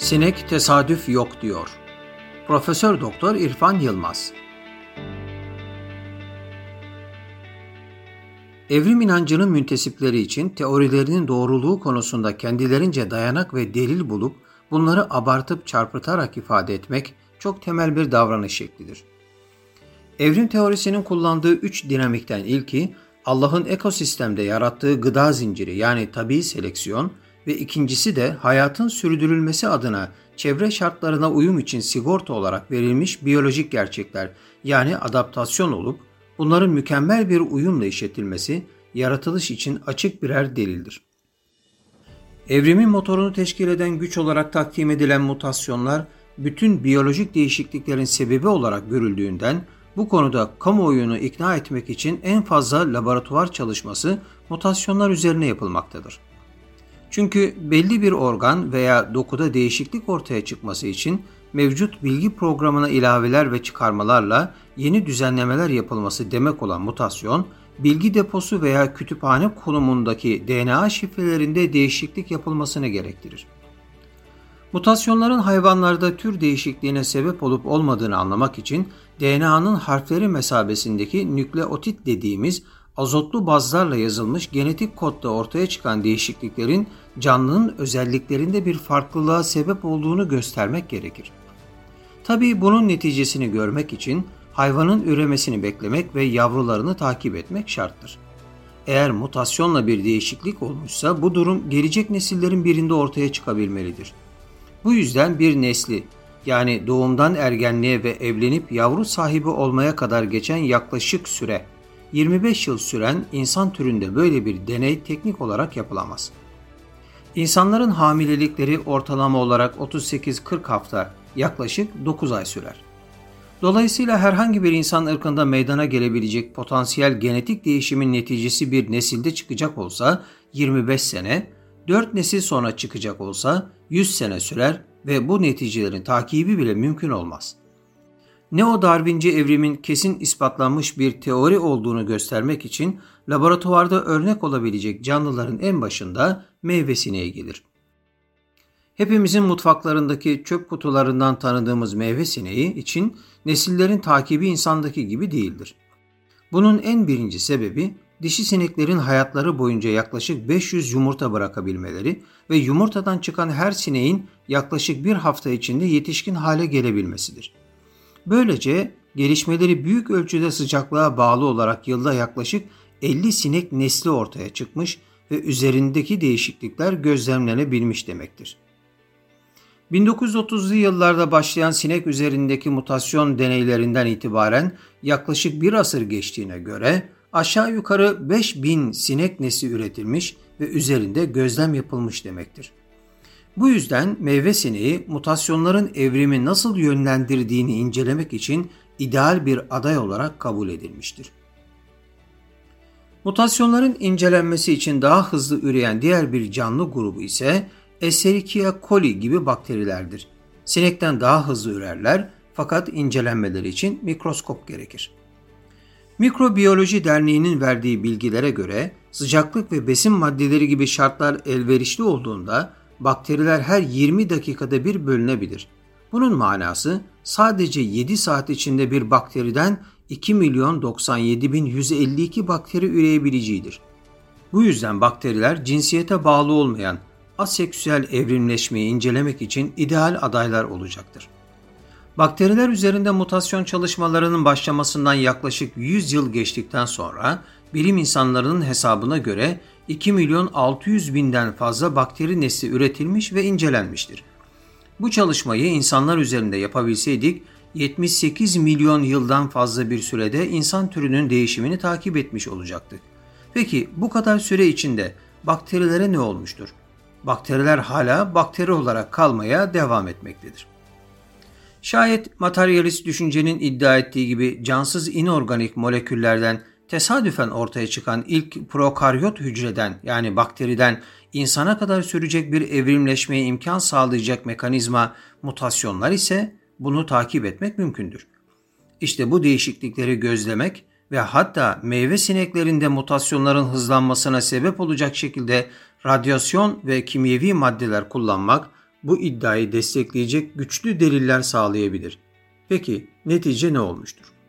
Sinek tesadüf yok diyor. Profesör Doktor İrfan Yılmaz. Evrim inancının müntesipleri için teorilerinin doğruluğu konusunda kendilerince dayanak ve delil bulup bunları abartıp çarpıtarak ifade etmek çok temel bir davranış şeklidir. Evrim teorisinin kullandığı üç dinamikten ilki Allah'ın ekosistemde yarattığı gıda zinciri yani tabi seleksiyon ve ikincisi de hayatın sürdürülmesi adına çevre şartlarına uyum için sigorta olarak verilmiş biyolojik gerçekler yani adaptasyon olup bunların mükemmel bir uyumla işletilmesi yaratılış için açık birer delildir. Evrimin motorunu teşkil eden güç olarak takdim edilen mutasyonlar bütün biyolojik değişikliklerin sebebi olarak görüldüğünden bu konuda kamuoyunu ikna etmek için en fazla laboratuvar çalışması mutasyonlar üzerine yapılmaktadır. Çünkü belli bir organ veya dokuda değişiklik ortaya çıkması için mevcut bilgi programına ilaveler ve çıkarmalarla yeni düzenlemeler yapılması demek olan mutasyon, bilgi deposu veya kütüphane konumundaki DNA şifrelerinde değişiklik yapılmasını gerektirir. Mutasyonların hayvanlarda tür değişikliğine sebep olup olmadığını anlamak için DNA'nın harfleri mesabesindeki nükleotit dediğimiz azotlu bazlarla yazılmış genetik kodda ortaya çıkan değişikliklerin canlının özelliklerinde bir farklılığa sebep olduğunu göstermek gerekir. Tabii bunun neticesini görmek için hayvanın üremesini beklemek ve yavrularını takip etmek şarttır. Eğer mutasyonla bir değişiklik olmuşsa bu durum gelecek nesillerin birinde ortaya çıkabilmelidir. Bu yüzden bir nesli yani doğumdan ergenliğe ve evlenip yavru sahibi olmaya kadar geçen yaklaşık süre 25 yıl süren insan türünde böyle bir deney teknik olarak yapılamaz. İnsanların hamilelikleri ortalama olarak 38-40 hafta yaklaşık 9 ay sürer. Dolayısıyla herhangi bir insan ırkında meydana gelebilecek potansiyel genetik değişimin neticesi bir nesilde çıkacak olsa 25 sene, 4 nesil sonra çıkacak olsa 100 sene sürer ve bu neticelerin takibi bile mümkün olmaz. Neo-Darwinci evrimin kesin ispatlanmış bir teori olduğunu göstermek için laboratuvarda örnek olabilecek canlıların en başında meyve sineği gelir. Hepimizin mutfaklarındaki çöp kutularından tanıdığımız meyve sineği için nesillerin takibi insandaki gibi değildir. Bunun en birinci sebebi dişi sineklerin hayatları boyunca yaklaşık 500 yumurta bırakabilmeleri ve yumurtadan çıkan her sineğin yaklaşık bir hafta içinde yetişkin hale gelebilmesidir. Böylece gelişmeleri büyük ölçüde sıcaklığa bağlı olarak yılda yaklaşık 50 sinek nesli ortaya çıkmış ve üzerindeki değişiklikler gözlemlenebilmiş demektir. 1930'lu yıllarda başlayan sinek üzerindeki mutasyon deneylerinden itibaren yaklaşık bir asır geçtiğine göre aşağı yukarı 5000 sinek nesli üretilmiş ve üzerinde gözlem yapılmış demektir. Bu yüzden meyve sineği mutasyonların evrimi nasıl yönlendirdiğini incelemek için ideal bir aday olarak kabul edilmiştir. Mutasyonların incelenmesi için daha hızlı üreyen diğer bir canlı grubu ise Escherichia coli gibi bakterilerdir. Sinekten daha hızlı ürerler fakat incelenmeleri için mikroskop gerekir. Mikrobiyoloji Derneği'nin verdiği bilgilere göre sıcaklık ve besin maddeleri gibi şartlar elverişli olduğunda bakteriler her 20 dakikada bir bölünebilir. Bunun manası sadece 7 saat içinde bir bakteriden 2 milyon 97 bin 152 bakteri üreyebileceğidir. Bu yüzden bakteriler cinsiyete bağlı olmayan aseksüel evrimleşmeyi incelemek için ideal adaylar olacaktır. Bakteriler üzerinde mutasyon çalışmalarının başlamasından yaklaşık 100 yıl geçtikten sonra bilim insanlarının hesabına göre 2 milyon 600 binden fazla bakteri nesli üretilmiş ve incelenmiştir. Bu çalışmayı insanlar üzerinde yapabilseydik 78 milyon yıldan fazla bir sürede insan türünün değişimini takip etmiş olacaktık. Peki bu kadar süre içinde bakterilere ne olmuştur? Bakteriler hala bakteri olarak kalmaya devam etmektedir. Şayet materyalist düşüncenin iddia ettiği gibi cansız inorganik moleküllerden tesadüfen ortaya çıkan ilk prokaryot hücreden yani bakteriden insana kadar sürecek bir evrimleşmeye imkan sağlayacak mekanizma mutasyonlar ise bunu takip etmek mümkündür. İşte bu değişiklikleri gözlemek ve hatta meyve sineklerinde mutasyonların hızlanmasına sebep olacak şekilde radyasyon ve kimyevi maddeler kullanmak bu iddiayı destekleyecek güçlü deliller sağlayabilir. Peki netice ne olmuştur?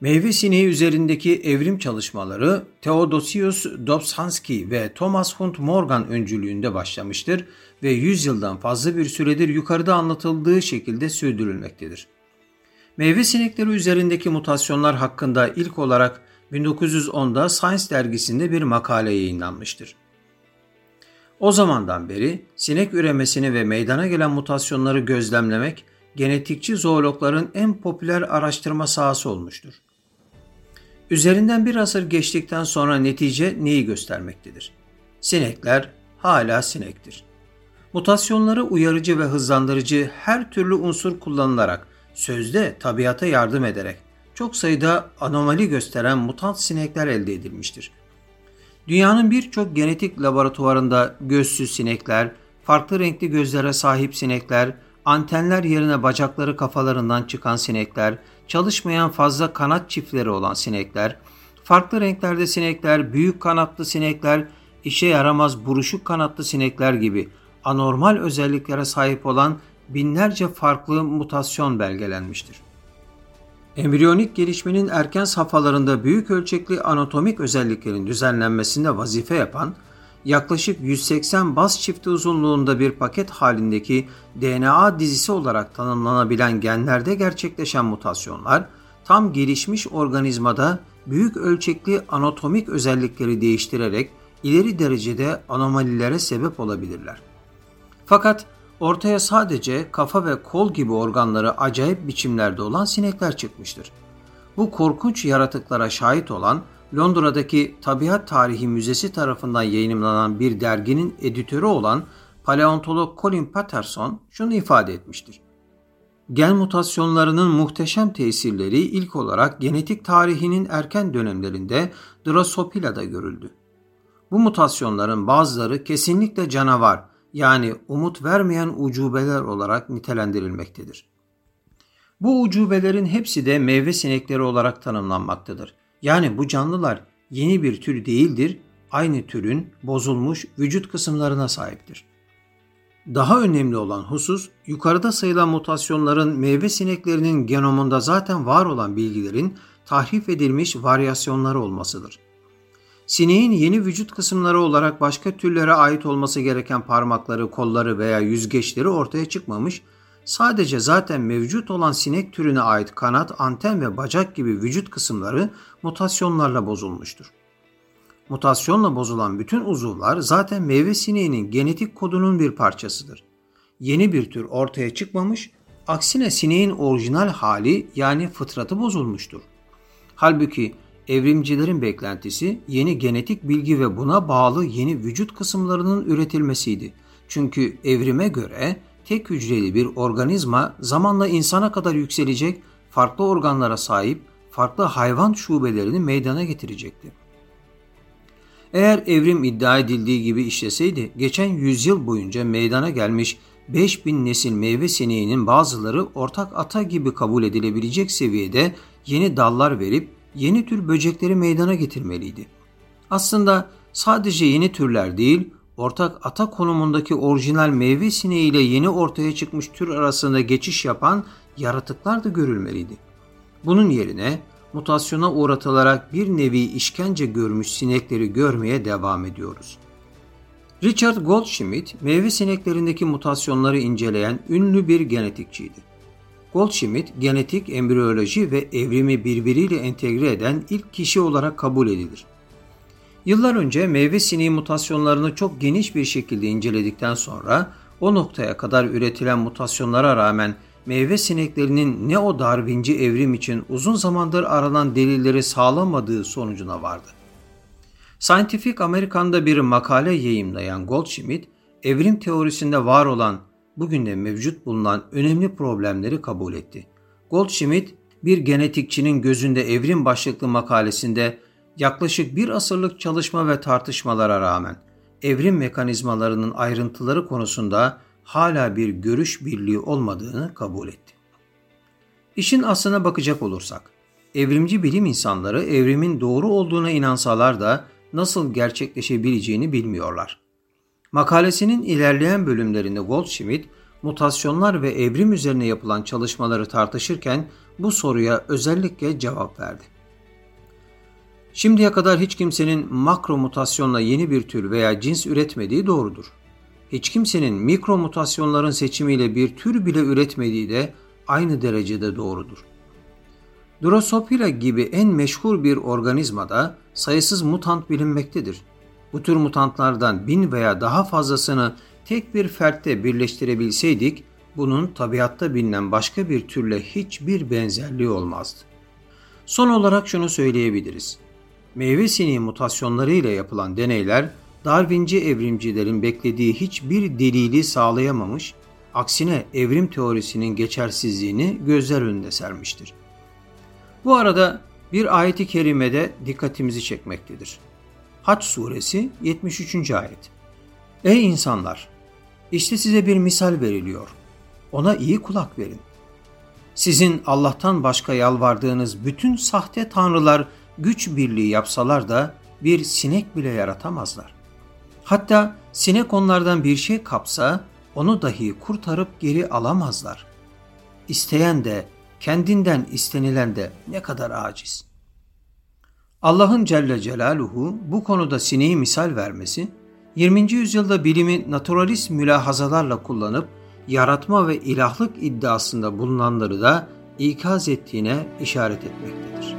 Meyve sineği üzerindeki evrim çalışmaları Theodosius Dobzhansky ve Thomas Hunt Morgan öncülüğünde başlamıştır ve 100 yıldan fazla bir süredir yukarıda anlatıldığı şekilde sürdürülmektedir. Meyve sinekleri üzerindeki mutasyonlar hakkında ilk olarak 1910'da Science dergisinde bir makale yayınlanmıştır. O zamandan beri sinek üremesini ve meydana gelen mutasyonları gözlemlemek genetikçi zoologların en popüler araştırma sahası olmuştur. Üzerinden bir asır geçtikten sonra netice neyi göstermektedir? Sinekler hala sinektir. Mutasyonları uyarıcı ve hızlandırıcı her türlü unsur kullanılarak, sözde tabiata yardım ederek çok sayıda anomali gösteren mutant sinekler elde edilmiştir. Dünyanın birçok genetik laboratuvarında gözsüz sinekler, farklı renkli gözlere sahip sinekler, antenler yerine bacakları kafalarından çıkan sinekler, çalışmayan fazla kanat çiftleri olan sinekler, farklı renklerde sinekler, büyük kanatlı sinekler, işe yaramaz buruşuk kanatlı sinekler gibi anormal özelliklere sahip olan binlerce farklı mutasyon belgelenmiştir. Embriyonik gelişmenin erken safhalarında büyük ölçekli anatomik özelliklerin düzenlenmesinde vazife yapan yaklaşık 180 baz çifti uzunluğunda bir paket halindeki DNA dizisi olarak tanımlanabilen genlerde gerçekleşen mutasyonlar tam gelişmiş organizmada büyük ölçekli anatomik özellikleri değiştirerek ileri derecede anomalilere sebep olabilirler. Fakat ortaya sadece kafa ve kol gibi organları acayip biçimlerde olan sinekler çıkmıştır. Bu korkunç yaratıklara şahit olan Londra'daki Tabiat Tarihi Müzesi tarafından yayınlanan bir derginin editörü olan paleontolog Colin Patterson şunu ifade etmiştir. Gen mutasyonlarının muhteşem tesirleri ilk olarak genetik tarihinin erken dönemlerinde Drosophila'da görüldü. Bu mutasyonların bazıları kesinlikle canavar yani umut vermeyen ucubeler olarak nitelendirilmektedir. Bu ucubelerin hepsi de meyve sinekleri olarak tanımlanmaktadır. Yani bu canlılar yeni bir tür değildir, aynı türün bozulmuş vücut kısımlarına sahiptir. Daha önemli olan husus yukarıda sayılan mutasyonların meyve sineklerinin genomunda zaten var olan bilgilerin tahrif edilmiş varyasyonları olmasıdır. Sineğin yeni vücut kısımları olarak başka türlere ait olması gereken parmakları, kolları veya yüzgeçleri ortaya çıkmamış Sadece zaten mevcut olan sinek türüne ait kanat, anten ve bacak gibi vücut kısımları mutasyonlarla bozulmuştur. Mutasyonla bozulan bütün uzuvlar zaten meyve sineğinin genetik kodunun bir parçasıdır. Yeni bir tür ortaya çıkmamış, aksine sineğin orijinal hali yani fıtratı bozulmuştur. Halbuki evrimcilerin beklentisi yeni genetik bilgi ve buna bağlı yeni vücut kısımlarının üretilmesiydi. Çünkü evrime göre tek hücreli bir organizma zamanla insana kadar yükselecek, farklı organlara sahip, farklı hayvan şubelerini meydana getirecekti. Eğer evrim iddia edildiği gibi işleseydi, geçen yüzyıl boyunca meydana gelmiş 5000 nesil meyve sineğinin bazıları ortak ata gibi kabul edilebilecek seviyede yeni dallar verip yeni tür böcekleri meydana getirmeliydi. Aslında sadece yeni türler değil, ortak ata konumundaki orijinal meyve sineği ile yeni ortaya çıkmış tür arasında geçiş yapan yaratıklar da görülmeliydi. Bunun yerine mutasyona uğratılarak bir nevi işkence görmüş sinekleri görmeye devam ediyoruz. Richard Goldschmidt, meyve sineklerindeki mutasyonları inceleyen ünlü bir genetikçiydi. Goldschmidt, genetik, embriyoloji ve evrimi birbiriyle entegre eden ilk kişi olarak kabul edilir. Yıllar önce meyve sineği mutasyonlarını çok geniş bir şekilde inceledikten sonra o noktaya kadar üretilen mutasyonlara rağmen meyve sineklerinin ne o darwinci evrim için uzun zamandır aranan delilleri sağlamadığı sonucuna vardı. Scientific American'da bir makale yayımlayan Goldschmidt, evrim teorisinde var olan, bugün de mevcut bulunan önemli problemleri kabul etti. Goldschmidt, bir genetikçinin gözünde evrim başlıklı makalesinde yaklaşık bir asırlık çalışma ve tartışmalara rağmen evrim mekanizmalarının ayrıntıları konusunda hala bir görüş birliği olmadığını kabul etti. İşin aslına bakacak olursak, evrimci bilim insanları evrimin doğru olduğuna inansalar da nasıl gerçekleşebileceğini bilmiyorlar. Makalesinin ilerleyen bölümlerinde Goldschmidt, mutasyonlar ve evrim üzerine yapılan çalışmaları tartışırken bu soruya özellikle cevap verdi. Şimdiye kadar hiç kimsenin makro mutasyonla yeni bir tür veya cins üretmediği doğrudur. Hiç kimsenin mikro mutasyonların seçimiyle bir tür bile üretmediği de aynı derecede doğrudur. Drosophila gibi en meşhur bir organizmada sayısız mutant bilinmektedir. Bu tür mutantlardan bin veya daha fazlasını tek bir fertte birleştirebilseydik, bunun tabiatta bilinen başka bir türle hiçbir benzerliği olmazdı. Son olarak şunu söyleyebiliriz. Meyve sineği mutasyonları ile yapılan deneyler, Darwinci evrimcilerin beklediği hiçbir delili sağlayamamış, aksine evrim teorisinin geçersizliğini gözler önünde sermiştir. Bu arada bir ayeti kerimede dikkatimizi çekmektedir. Haç suresi 73. ayet. Ey insanlar! İşte size bir misal veriliyor. Ona iyi kulak verin. Sizin Allah'tan başka yalvardığınız bütün sahte tanrılar güç birliği yapsalar da bir sinek bile yaratamazlar. Hatta sinek onlardan bir şey kapsa onu dahi kurtarıp geri alamazlar. İsteyen de kendinden istenilen de ne kadar aciz. Allah'ın Celle Celaluhu bu konuda sineği misal vermesi, 20. yüzyılda bilimi naturalist mülahazalarla kullanıp yaratma ve ilahlık iddiasında bulunanları da ikaz ettiğine işaret etmektedir.